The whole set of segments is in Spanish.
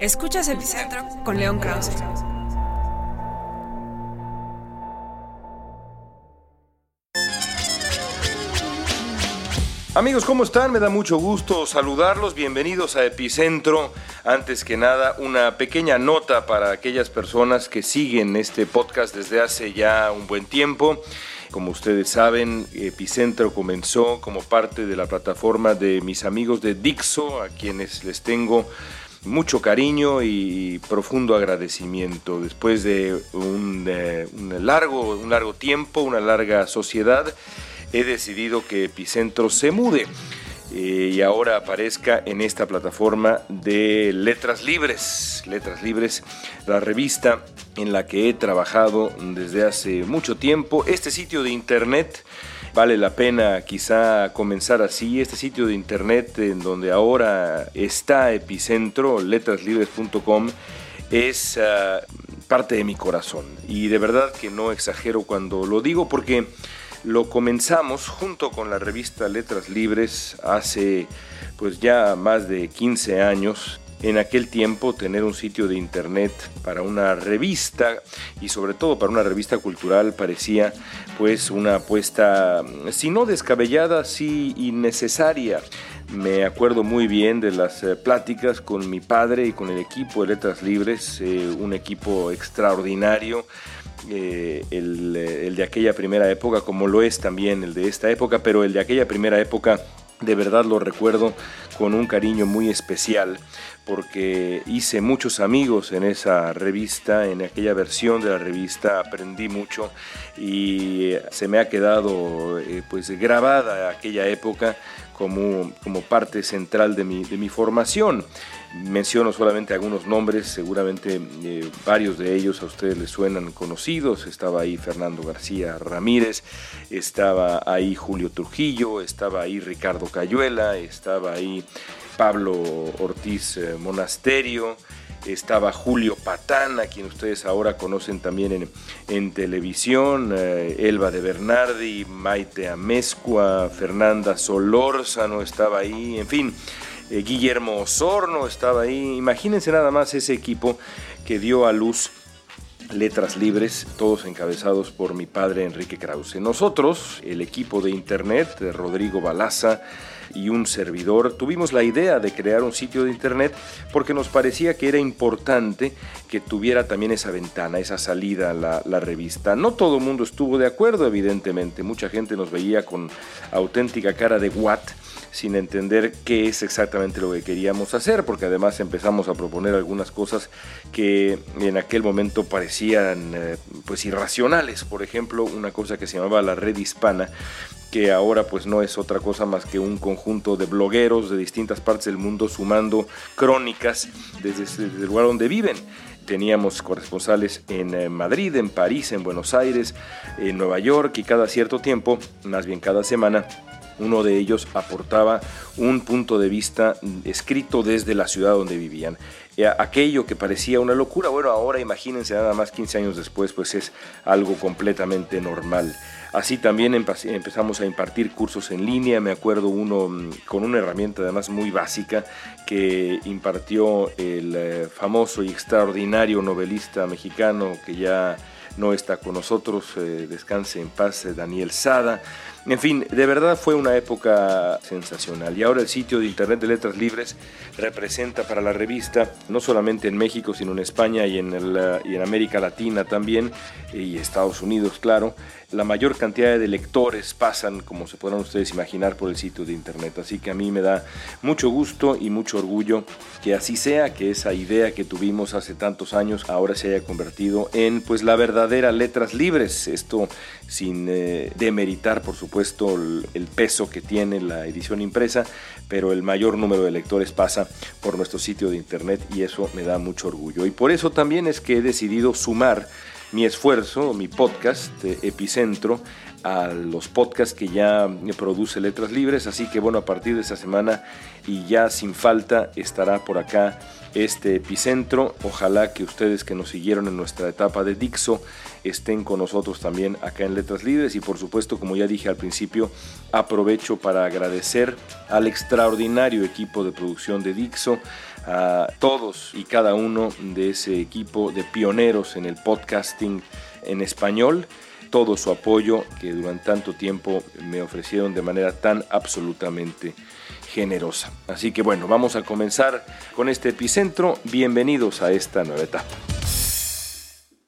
Escuchas Epicentro con León Krause. Amigos, ¿cómo están? Me da mucho gusto saludarlos. Bienvenidos a Epicentro. Antes que nada, una pequeña nota para aquellas personas que siguen este podcast desde hace ya un buen tiempo. Como ustedes saben, Epicentro comenzó como parte de la plataforma de mis amigos de Dixo, a quienes les tengo mucho cariño y profundo agradecimiento. Después de un, largo, un largo tiempo, una larga sociedad, he decidido que Epicentro se mude eh, y ahora aparezca en esta plataforma de Letras Libres. Letras Libres, la revista en la que he trabajado desde hace mucho tiempo. Este sitio de internet vale la pena quizá comenzar así. Este sitio de internet en donde ahora está Epicentro, letraslibres.com, es ah, parte de mi corazón. Y de verdad que no exagero cuando lo digo porque lo comenzamos junto con la revista Letras Libres hace pues ya más de 15 años. En aquel tiempo tener un sitio de internet para una revista y sobre todo para una revista cultural parecía pues una apuesta si no descabellada, sí innecesaria. Me acuerdo muy bien de las eh, pláticas con mi padre y con el equipo de Letras Libres, eh, un equipo extraordinario eh, el, de aquella primera época, como lo es también el de esta época, pero el de aquella primera época de verdad lo recuerdo con un cariño muy especial porque hice muchos amigos en esa revista, en aquella versión de la revista aprendí mucho y se me ha quedado eh, pues grabada aquella época como, como parte central de mi, de mi formación. Menciono solamente algunos nombres, seguramente eh, varios de ellos a ustedes les suenan conocidos. Estaba ahí Fernando García Ramírez, estaba ahí Julio Trujillo, estaba ahí Ricardo Cayuela, estaba ahí Pablo Ortiz eh, Monasterio, estaba Julio Patán, a quien ustedes ahora conocen también en, en televisión, eh, Elba de Bernardi, Maite Amezcua, Fernanda Solórzano estaba ahí, en fin. Eh, Guillermo Osorno estaba ahí. Imagínense nada más ese equipo que dio a luz Letras Libres, todos encabezados por mi padre Enrique Krause. Nosotros, el equipo de Internet, de Rodrigo Balaza, y un servidor, tuvimos la idea de crear un sitio de internet porque nos parecía que era importante que tuviera también esa ventana, esa salida la, la revista. No todo el mundo estuvo de acuerdo, evidentemente, mucha gente nos veía con auténtica cara de what sin entender qué es exactamente lo que queríamos hacer, porque además empezamos a proponer algunas cosas que en aquel momento parecían eh, pues irracionales. Por ejemplo, una cosa que se llamaba la red hispana, que ahora pues no es otra cosa más que un conjunto de blogueros de distintas partes del mundo sumando crónicas desde, el lugar donde viven teníamos corresponsales en eh, Madrid, en París, en Buenos Aires, en Nueva York y cada cierto tiempo, más bien cada semana, uno de ellos aportaba un punto de vista escrito desde la ciudad donde vivían. Eh, aquello que parecía una locura, bueno, ahora imagínense nada más 15 años después, pues es algo completamente normal. Así también empezamos a impartir cursos en línea, me acuerdo uno mm, con una herramienta además muy básica que impartió el eh, famoso y extraordinario novelista mexicano que ya no está con nosotros, eh, descanse en paz, Daniel Sada. En fin, de verdad fue una época sensacional. Y ahora el sitio de Internet de Letras Libres representa para la revista, no solamente en México, sino en España y en, el, y en América Latina también, y Estados Unidos, claro, la mayor cantidad de lectores pasan, como se podrán ustedes imaginar, por el sitio de Internet. Así que a mí me da mucho gusto y mucho orgullo que así sea, que esa idea que tuvimos hace tantos años ahora se haya convertido en pues la verdadera Letras Libres. Esto sin eh, demeritar, por supuesto, el, el peso que tiene la edición impresa, pero el mayor número de lectores pasa por nuestro sitio de Internet y eso me da mucho orgullo. Y por eso también es que he decidido sumar mi esfuerzo, mi podcast Epicentro, a los podcasts que ya produce Letras Libres. Así que bueno, a partir de esta semana y ya sin falta estará por acá este epicentro. Ojalá que ustedes que nos siguieron en nuestra etapa de Dixo estén con nosotros también acá en Letras Libres y por supuesto, como ya dije al principio, aprovecho para agradecer al extraordinario equipo de producción de Dixo, a todos y cada uno de ese equipo de pioneros en el podcasting en español todo su apoyo que durante tanto tiempo me ofrecieron de manera tan absolutamente generosa. Así que bueno, vamos a comenzar con este epicentro. Bienvenidos a esta nueva etapa.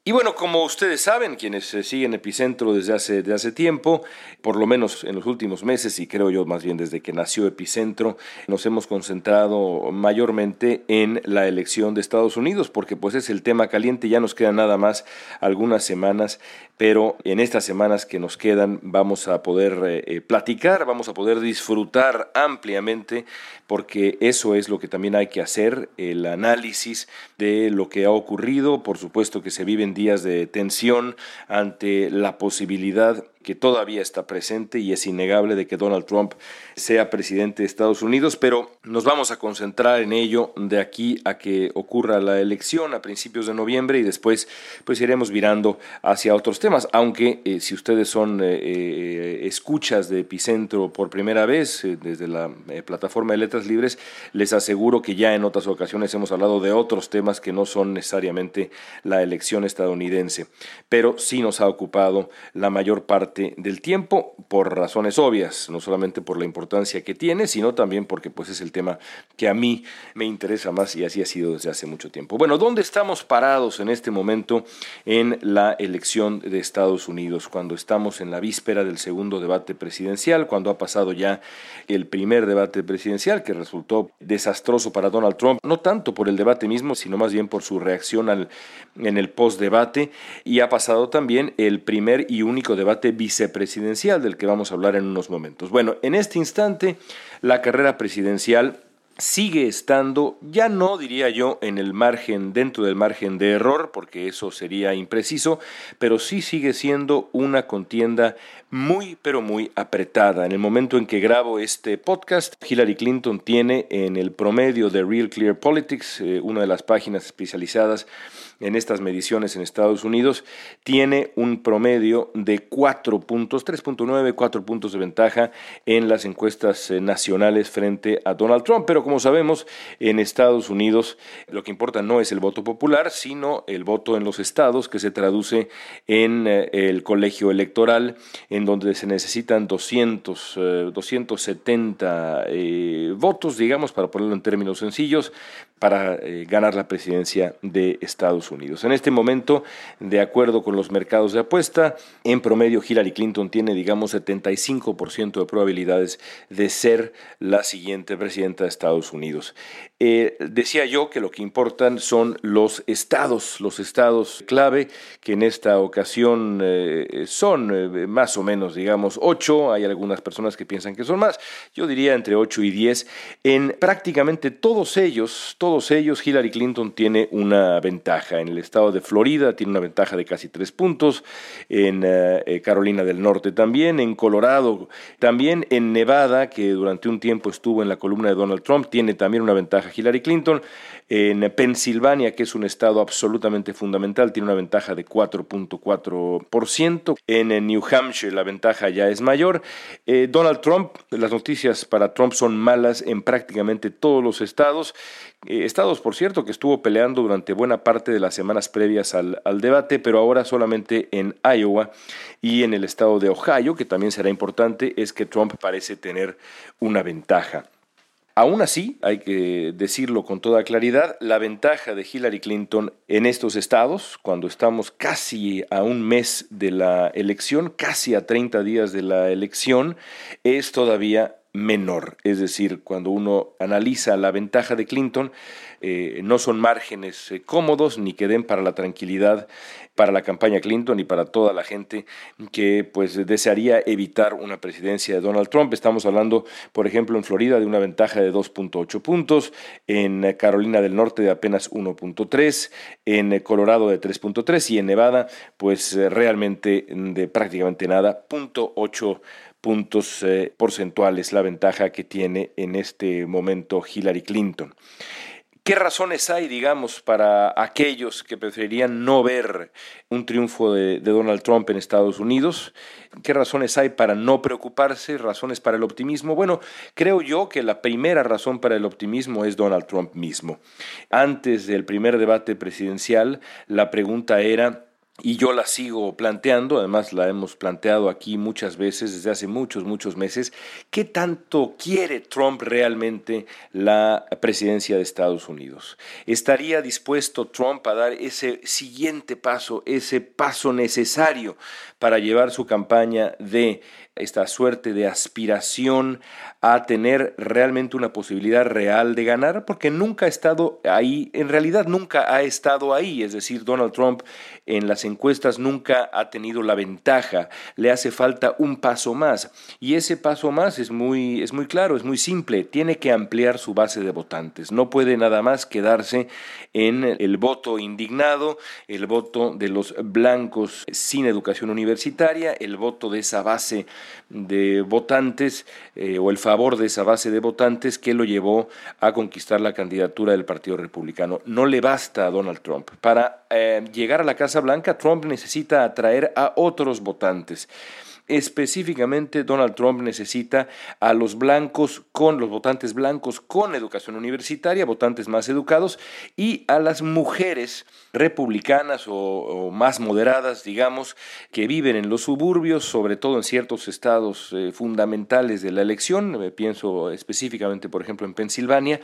Y bueno, como ustedes saben, quienes siguen Epicentro desde hace, desde hace tiempo, por lo menos en los últimos meses, y creo yo más bien desde que nació Epicentro, nos hemos concentrado mayormente en la elección de Estados Unidos, porque pues es el tema caliente, ya nos quedan nada más algunas semanas, pero en estas semanas que nos quedan vamos a poder eh, eh, platicar, vamos a poder disfrutar ampliamente, porque eso es lo que también hay que hacer, el análisis de lo que ha ocurrido, por supuesto que se vive días de tensión ante la posibilidad que todavía está presente y es innegable de que Donald Trump sea presidente de Estados Unidos, pero nos vamos a concentrar en ello de aquí a que ocurra la elección a principios de noviembre y después pues iremos virando hacia otros temas, aunque eh, si ustedes son eh, eh, escuchas de Epicentro por primera vez desde la plataforma de Letras Libres, les aseguro que ya en otras ocasiones hemos hablado de otros temas que no son necesariamente la elección estadounidense, pero sí nos ha ocupado la mayor parte del tiempo por razones obvias, no solamente por la importancia que tiene, sino también porque pues es el tema que a mí me interesa más y así ha sido desde hace mucho tiempo. Bueno, ¿dónde estamos parados en este momento en la elección de Estados Unidos? Cuando estamos en la víspera del segundo debate presidencial, cuando ha pasado ya el primer debate presidencial que resultó desastroso para Donald Trump, no tanto por el debate mismo, sino más bien por su reacción al, en el post-debate, y ha pasado también el primer y único debate vicepresidencial del que vamos a hablar en unos momentos. Bueno, en este instante la carrera presidencial sigue estando, ya no diría yo en el margen, dentro del margen de error, porque eso sería impreciso, pero sí sigue siendo una contienda muy, pero muy apretada. En el momento en que grabo este podcast, Hillary Clinton tiene en el promedio de Real Clear Politics, eh, una de las páginas especializadas en estas mediciones en Estados Unidos, tiene un promedio de 4 puntos, 3.9, 4 puntos de ventaja en las encuestas eh, nacionales frente a Donald Trump. Pero como sabemos, en Estados Unidos lo que importa no es el voto popular, sino el voto en los estados que se traduce en eh, el colegio electoral, en donde se necesitan 200, 270 eh, votos, digamos, para ponerlo en términos sencillos, para ganar la presidencia de Estados Unidos. En este momento, de acuerdo con los mercados de apuesta, en promedio Hillary Clinton tiene, digamos, 75% de probabilidades de ser la siguiente presidenta de Estados Unidos. Eh, decía yo que lo que importan son los estados, los estados clave, que en esta ocasión eh, son eh, más o menos, digamos, ocho. Hay algunas personas que piensan que son más. Yo diría entre ocho y diez. En prácticamente todos ellos, todos ellos, Hillary Clinton tiene una ventaja en el estado de Florida tiene una ventaja de casi tres puntos, en Carolina del Norte también, en Colorado, también en Nevada, que durante un tiempo estuvo en la columna de Donald Trump, tiene también una ventaja Hillary Clinton, en Pensilvania, que es un estado absolutamente fundamental, tiene una ventaja de 4.4%, en New Hampshire la ventaja ya es mayor, eh, Donald Trump, las noticias para Trump son malas en prácticamente todos los estados, estados por cierto que estuvo peleando durante buena parte de la semanas previas al, debate, pero ahora solamente en Iowa y en el estado de Ohio, que también será importante, es que Trump parece tener una ventaja. Aún así, hay que decirlo con toda claridad, la ventaja de Hillary Clinton en estos estados, cuando estamos casi a un mes de la elección, casi a 30 días de la elección, es todavía menor. Es decir, cuando uno analiza la ventaja de Clinton, eh, no son márgenes eh, cómodos ni que den para la tranquilidad para la campaña Clinton y para toda la gente que pues desearía evitar una presidencia de Donald Trump. Estamos hablando, por ejemplo, en Florida de una ventaja de 2.8 puntos, en Carolina del Norte de apenas 1.3, en Colorado de 3.3 y en Nevada pues realmente de prácticamente nada, 0.8 puntos eh, porcentuales la ventaja que tiene en este momento Hillary Clinton. ¿Qué razones hay, digamos, para aquellos que preferirían no ver un triunfo de, de, Donald Trump en Estados Unidos? ¿Qué razones hay para no preocuparse? ¿Razones para el optimismo? Bueno, creo yo que la primera razón para el optimismo es Donald Trump mismo. Antes del primer debate presidencial, la pregunta era y yo la sigo planteando, además la hemos planteado aquí muchas veces desde hace muchos, muchos meses, ¿qué tanto quiere Trump realmente la presidencia de Estados Unidos? ¿Estaría dispuesto Trump a dar ese siguiente paso, ese paso necesario para llevar su campaña de esta suerte de aspiración a tener realmente una posibilidad real de ganar, porque nunca ha estado ahí, en realidad nunca ha estado ahí, es decir, Donald Trump en las encuestas nunca ha tenido la ventaja, le hace falta un paso más, y ese paso más es muy, es muy claro, es muy simple, tiene que ampliar su base de votantes, no puede nada más quedarse en el voto indignado, el voto de los blancos sin educación universitaria, el voto de esa base de votantes eh, o el favor de esa base de votantes que lo llevó a conquistar la candidatura del Partido Republicano. No le basta a Donald Trump. Para eh, llegar a la Casa Blanca, Trump necesita atraer a otros votantes. Específicamente, Donald Trump necesita a los blancos con los votantes blancos con educación universitaria, votantes más educados, y a las mujeres republicanas o, más moderadas, digamos, que viven en los suburbios, sobre todo en ciertos estados eh, fundamentales de la elección, me pienso específicamente, por ejemplo, en Pensilvania,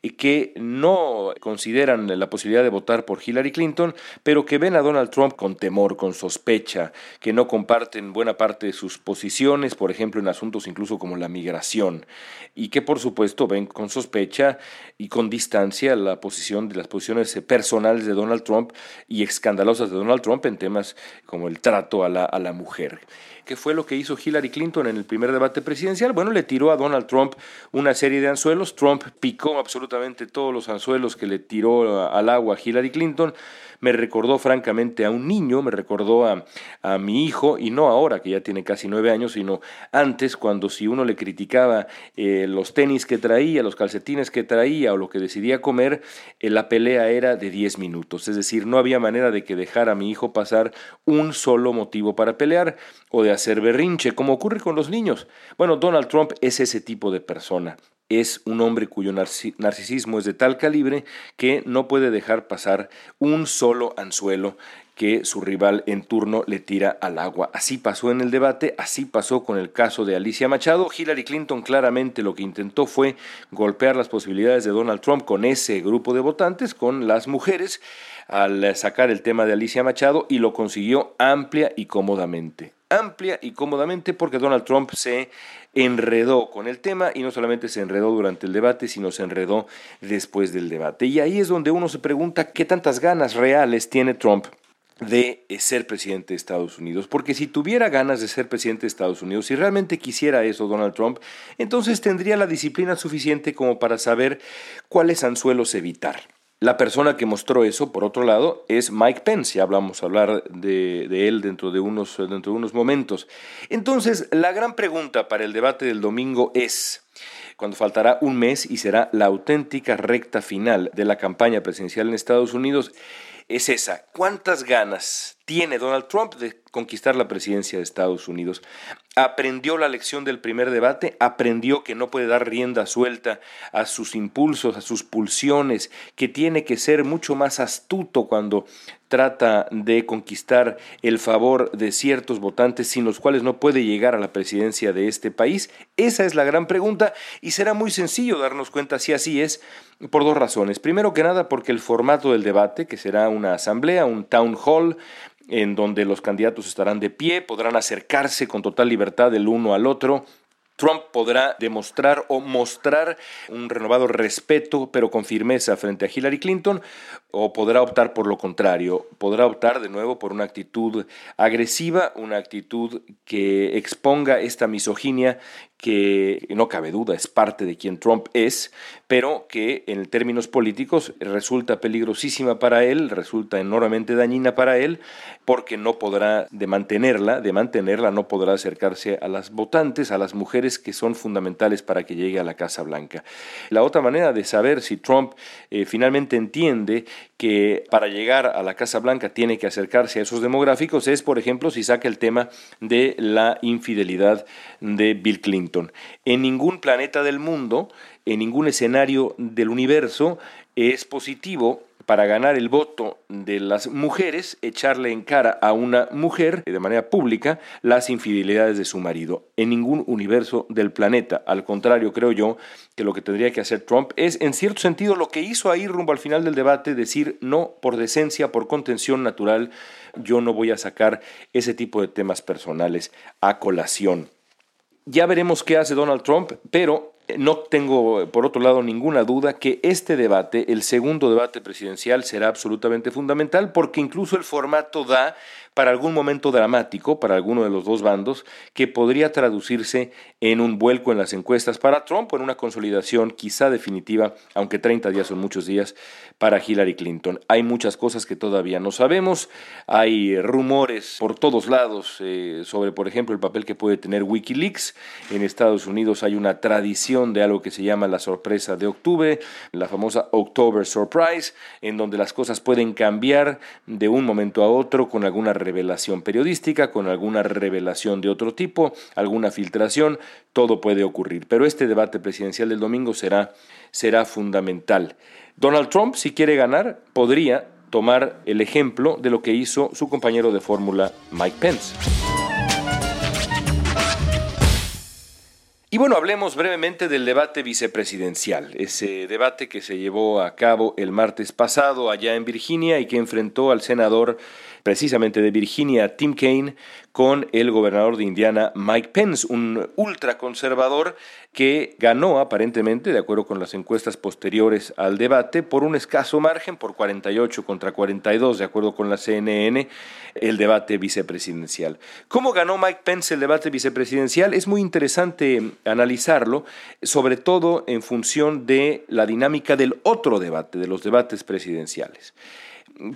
y que no consideran la posibilidad de votar por Hillary Clinton, pero que ven a Donald Trump con temor, con sospecha, que no comparten buena parte sus posiciones, por ejemplo, en asuntos incluso como la migración, y que por supuesto ven con sospecha y con distancia la posición de las posiciones personales de Donald Trump y escandalosas de Donald Trump en temas como el trato a la, a la mujer. ¿Qué fue lo que hizo Hillary Clinton en el primer debate presidencial? Bueno, le tiró a Donald Trump una serie de anzuelos. Trump picó absolutamente todos los anzuelos que le tiró al agua Hillary Clinton me recordó francamente a un niño, me recordó a, a mi hijo, y no ahora que ya tiene casi nueve años, sino antes cuando si uno le criticaba eh, los tenis que traía, los calcetines que traía o lo que decidía comer, eh, la pelea era de diez minutos. Es decir, no había manera de que dejara a mi hijo pasar un solo motivo para pelear o de hacer berrinche, como ocurre con los niños. Bueno, Donald Trump es ese tipo de persona es un hombre cuyo narcisismo es de tal calibre que no puede dejar pasar un solo anzuelo que su rival en turno le tira al agua. Así pasó en el debate, así pasó con el caso de Alicia Machado. Hillary Clinton claramente lo que intentó fue golpear las posibilidades de Donald Trump con ese grupo de votantes, con las mujeres, al sacar el tema de Alicia Machado y lo consiguió amplia y cómodamente amplia y cómodamente porque Donald Trump se enredó con el tema y no solamente se enredó durante el debate, sino se enredó después del debate. Y ahí es donde uno se pregunta qué tantas ganas reales tiene Trump de ser presidente de Estados Unidos. Porque si tuviera ganas de ser presidente de Estados Unidos, si realmente quisiera eso Donald Trump, entonces tendría la disciplina suficiente como para saber cuáles anzuelos evitar. La persona que mostró eso, por otro lado, es Mike Pence. Ya hablamos hablar de, de, él dentro de, unos, dentro de unos momentos. Entonces, la gran pregunta para el debate del domingo es, cuando faltará un mes y será la auténtica recta final de la campaña presidencial en Estados Unidos, es esa. ¿Cuántas ganas tiene Donald Trump de conquistar la presidencia de Estados Unidos? aprendió la lección del primer debate, aprendió que no puede dar rienda suelta a sus impulsos, a sus pulsiones, que tiene que ser mucho más astuto cuando trata de conquistar el favor de ciertos votantes sin los cuales no puede llegar a la presidencia de este país? Esa es la gran pregunta y será muy sencillo darnos cuenta si así es por dos razones. Primero que nada porque el formato del debate, que será una asamblea, un town hall, en donde los candidatos estarán de pie, podrán acercarse con total libertad el uno al otro. Trump podrá demostrar o mostrar un renovado respeto, pero con firmeza frente a Hillary Clinton, o podrá optar por lo contrario, podrá optar de nuevo por una actitud agresiva, una actitud que exponga esta misoginia que no cabe duda es parte de quien Trump es, pero que en términos políticos resulta peligrosísima para él, resulta enormemente dañina para él, porque no podrá de mantenerla, de mantenerla no podrá acercarse a las votantes, a las mujeres que son fundamentales para que llegue a la Casa Blanca. La otra manera de saber si Trump eh, finalmente entiende que para llegar a la Casa Blanca tiene que acercarse a esos demográficos es, por ejemplo, si saca el tema de la infidelidad de Bill Clinton. En ningún planeta del mundo, en ningún escenario del universo, es positivo para ganar el voto de las mujeres, echarle en cara a una mujer de manera pública las infidelidades de su marido. En ningún universo del planeta. Al contrario, creo yo que lo que tendría que hacer Trump es, en cierto sentido, lo que hizo ahí rumbo al final del debate, decir no por decencia, por contención natural, yo no voy a sacar ese tipo de temas personales a colación. Ya veremos qué hace Donald Trump, pero no tengo, por otro lado, ninguna duda que este debate, el segundo debate presidencial, será absolutamente fundamental porque incluso el formato da para algún momento dramático para alguno de los dos bandos que podría traducirse en un vuelco en las encuestas para Trump o en una consolidación quizá definitiva, aunque 30 días son muchos días, para Hillary Clinton. Hay muchas cosas que todavía no sabemos, hay rumores por todos lados eh, sobre, por ejemplo, el papel que puede tener Wikileaks. En Estados Unidos hay una tradición de algo que se llama la sorpresa de octubre, la famosa October Surprise, en donde las cosas pueden cambiar de un momento a otro con alguna revelación periodística, con alguna revelación de otro tipo, alguna filtración, todo puede ocurrir. Pero este debate presidencial del domingo será, será fundamental. Donald Trump, si quiere ganar, podría tomar el ejemplo de lo que hizo su compañero de fórmula Mike Pence. Y bueno, hablemos brevemente del debate vicepresidencial, ese debate que se llevó a cabo el martes pasado allá en Virginia y que enfrentó al senador precisamente de Virginia, Tim Kaine, con el gobernador de Indiana, Mike Pence, un ultraconservador que ganó aparentemente, de acuerdo con las encuestas posteriores al debate, por un escaso margen, por 48 contra 42, de acuerdo con la CNN, el debate vicepresidencial. ¿Cómo ganó Mike Pence el debate vicepresidencial? Es muy interesante analizarlo, sobre todo en función de la dinámica del otro debate, de los debates presidenciales.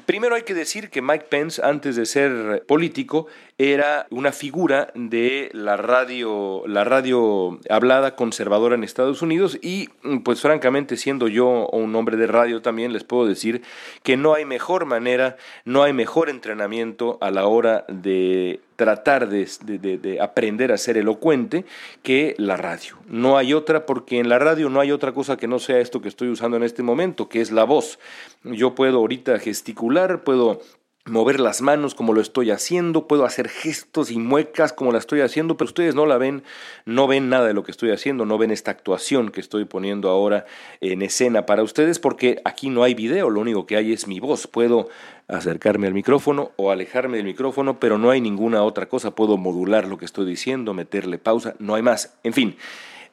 Primero hay que decir que Mike Pence, antes de ser político, era una figura de la radio, la radio hablada conservadora en Estados Unidos y, pues francamente, siendo yo un hombre de radio también, les puedo decir que no hay mejor manera, no hay mejor entrenamiento a la hora de tratar de, de, aprender a ser elocuente que la radio. No hay otra porque en la radio no hay otra cosa que no sea esto que estoy usando en este momento, que es la voz. Yo puedo ahorita gesticular, puedo mover las manos como lo estoy haciendo, puedo hacer gestos y muecas como la estoy haciendo, pero ustedes no la ven, no ven nada de lo que estoy haciendo, no ven esta actuación que estoy poniendo ahora en escena para ustedes porque aquí no hay video, lo único que hay es mi voz. Puedo acercarme al micrófono o alejarme del micrófono, pero no hay ninguna otra cosa, puedo modular lo que estoy diciendo, meterle pausa, no hay más. En fin,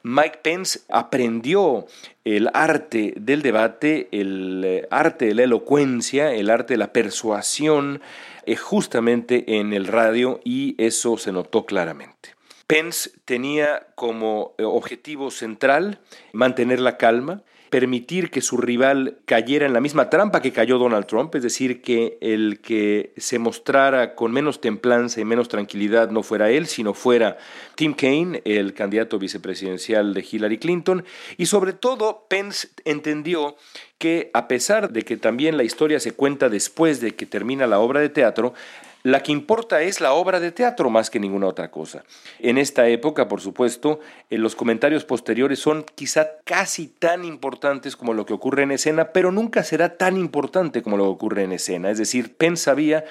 Mike Pence aprendió el arte del debate, el eh, arte de la elocuencia, el arte de la persuasión, eh, justamente en el radio y eso se notó claramente. Pence tenía como eh, objetivo central mantener la calma, permitir que su rival cayera en la misma trampa que cayó Donald Trump, es decir, que el que se mostrara con menos templanza y menos tranquilidad no fuera él, sino fuera Tim Kaine, el candidato vicepresidencial de Hillary Clinton, y sobre todo Pence entendió que a pesar de que también la historia se cuenta después de que termina la obra de teatro, la que importa es la obra de teatro más que ninguna otra cosa. En esta época, por supuesto, eh, los comentarios posteriores son quizá casi tan importantes como lo que ocurre en escena, pero nunca será tan importante como lo que ocurre en escena. Es decir, Penn sabía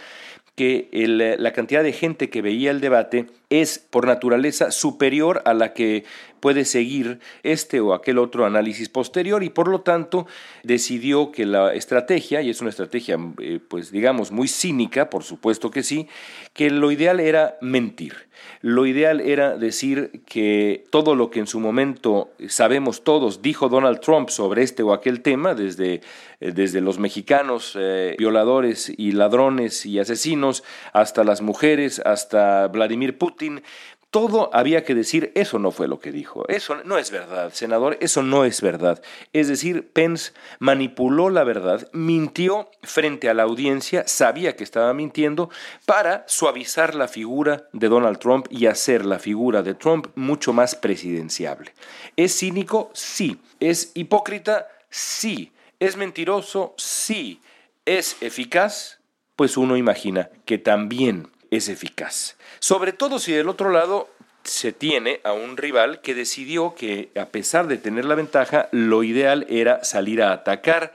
que la cantidad de gente que veía el debate es por naturaleza superior a la que puede seguir este o aquel otro análisis posterior y por lo tanto decidió que la estrategia, y es una estrategia eh, pues digamos muy cínica, por supuesto que sí, que lo ideal era mentir. Lo ideal era decir que todo lo que en su momento sabemos todos dijo Donald Trump sobre este o aquel tema, desde, eh, desde los mexicanos eh, violadores y ladrones y asesinos, hasta las mujeres, hasta Vladimir Putin, todo había que decir, eso no fue lo que dijo, eso no es verdad, senador, eso no es verdad. Es decir, Pence manipuló la verdad, mintió frente a la audiencia, sabía que estaba mintiendo, para suavizar la figura de Donald Trump y hacer la figura de Trump mucho más presidenciable. ¿Es cínico? Sí. ¿Es hipócrita? Sí. ¿Es mentiroso? Sí. ¿Es eficaz? Pues uno imagina que también es eficaz. Sobre todo si del otro lado se tiene a un rival que decidió que, a pesar de tener la ventaja, lo ideal era salir a atacar,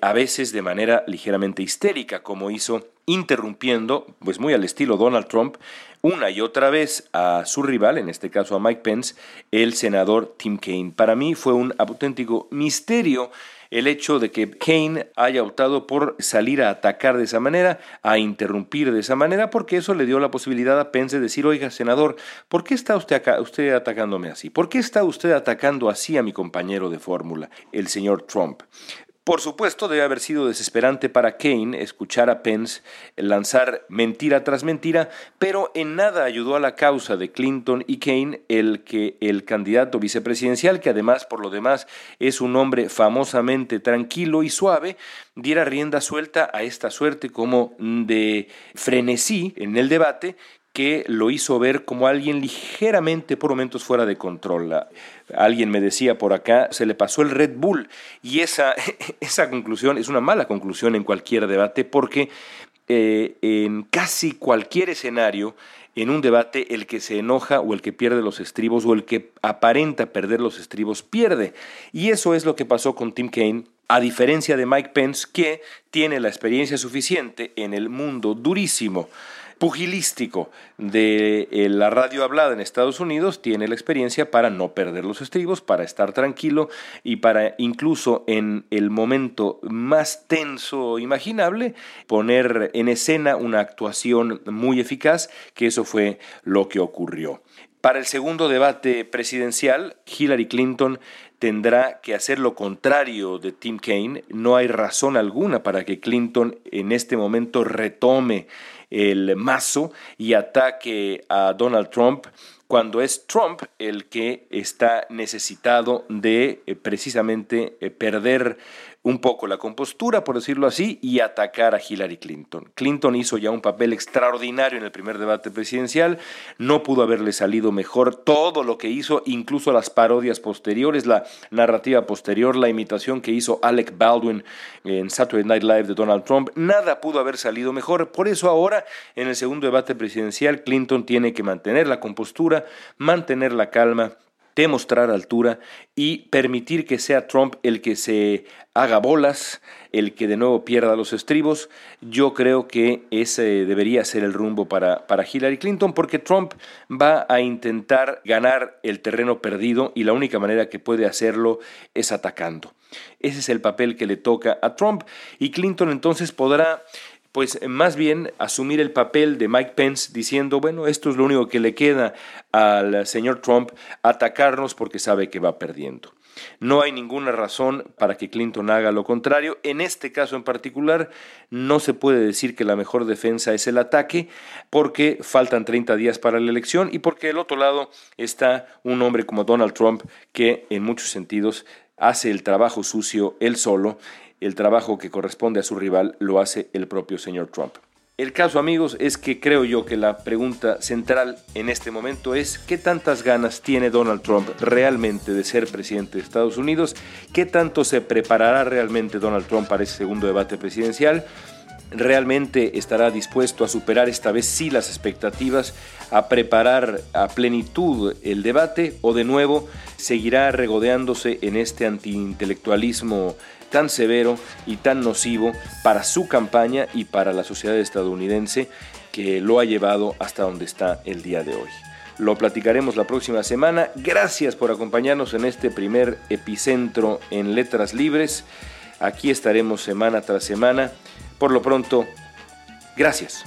a veces de manera ligeramente histérica, como hizo interrumpiendo, pues muy al estilo Donald Trump, una y otra vez a su rival, en este caso a Mike Pence, el senador Tim Kaine. Para mí fue un auténtico misterio el hecho de que Kane haya optado por salir a atacar de esa manera, a interrumpir de esa manera, porque eso le dio la posibilidad a Pence de decir, oiga, senador, ¿por qué está usted, acá, usted atacándome así? ¿Por qué está usted atacando así a mi compañero de fórmula, el señor Trump? Por supuesto, debe haber sido desesperante para Kane escuchar a Pence lanzar mentira tras mentira, pero en nada ayudó a la causa de Clinton y Kane el que el candidato vicepresidencial, que además por lo demás es un hombre famosamente tranquilo y suave, diera rienda suelta a esta suerte como de frenesí en el debate que lo hizo ver como alguien ligeramente por momentos fuera de control. Alguien me decía por acá, se le pasó el Red Bull y esa, esa conclusión es una mala conclusión en cualquier debate porque eh, en casi cualquier escenario, en un debate, el que se enoja o el que pierde los estribos o el que aparenta perder los estribos pierde. Y eso es lo que pasó con Tim Kaine a diferencia de Mike Pence, que tiene la experiencia suficiente en el mundo durísimo pugilístico de eh, la radio hablada en Estados Unidos tiene la experiencia para no perder los estribos, para estar tranquilo y para incluso en el momento más tenso imaginable poner en escena una actuación muy eficaz, que eso fue lo que ocurrió. Para el segundo debate presidencial, Hillary Clinton tendrá que hacer lo contrario de Tim Kaine. No hay razón alguna para que Clinton en este momento retome el mazo y ataque a Donald Trump cuando es Trump el que está necesitado de eh, precisamente eh, perder un poco la compostura, por decirlo así, y atacar a Hillary Clinton. Clinton hizo ya un papel extraordinario en el primer debate presidencial, no pudo haberle salido mejor todo lo que hizo, incluso las parodias posteriores, la narrativa posterior, la imitación que hizo Alec Baldwin en Saturday Night Live de Donald Trump, nada pudo haber salido mejor. Por eso ahora, en el segundo debate presidencial, Clinton tiene que mantener la compostura, mantener la calma, demostrar altura y permitir que sea Trump el que se haga bolas, el que de nuevo pierda los estribos. Yo creo que ese debería ser el rumbo para, para Hillary Clinton porque Trump va a intentar ganar el terreno perdido y la única manera que puede hacerlo es atacando. Ese es el papel que le toca a Trump y Clinton entonces podrá pues más bien asumir el papel de Mike Pence diciendo, bueno, esto es lo único que le queda al señor Trump, atacarnos porque sabe que va perdiendo. No hay ninguna razón para que Clinton haga lo contrario. En este caso en particular, no se puede decir que la mejor defensa es el ataque, porque faltan 30 días para la elección y porque del otro lado está un hombre como Donald Trump que en muchos sentidos hace el trabajo sucio él solo el trabajo que corresponde a su rival lo hace el propio señor Trump. El caso, amigos, es que creo yo que la pregunta central en este momento es qué tantas ganas tiene Donald Trump realmente de ser presidente de Estados Unidos, qué tanto se preparará realmente Donald Trump para ese segundo debate presidencial, realmente estará dispuesto a superar esta vez sí las expectativas, a preparar a plenitud el debate o de nuevo seguirá regodeándose en este antiintelectualismo tan severo y tan nocivo para su campaña y para la sociedad estadounidense que lo ha llevado hasta donde está el día de hoy. Lo platicaremos la próxima semana. Gracias por acompañarnos en este primer epicentro en Letras Libres. Aquí estaremos semana tras semana. Por lo pronto, gracias.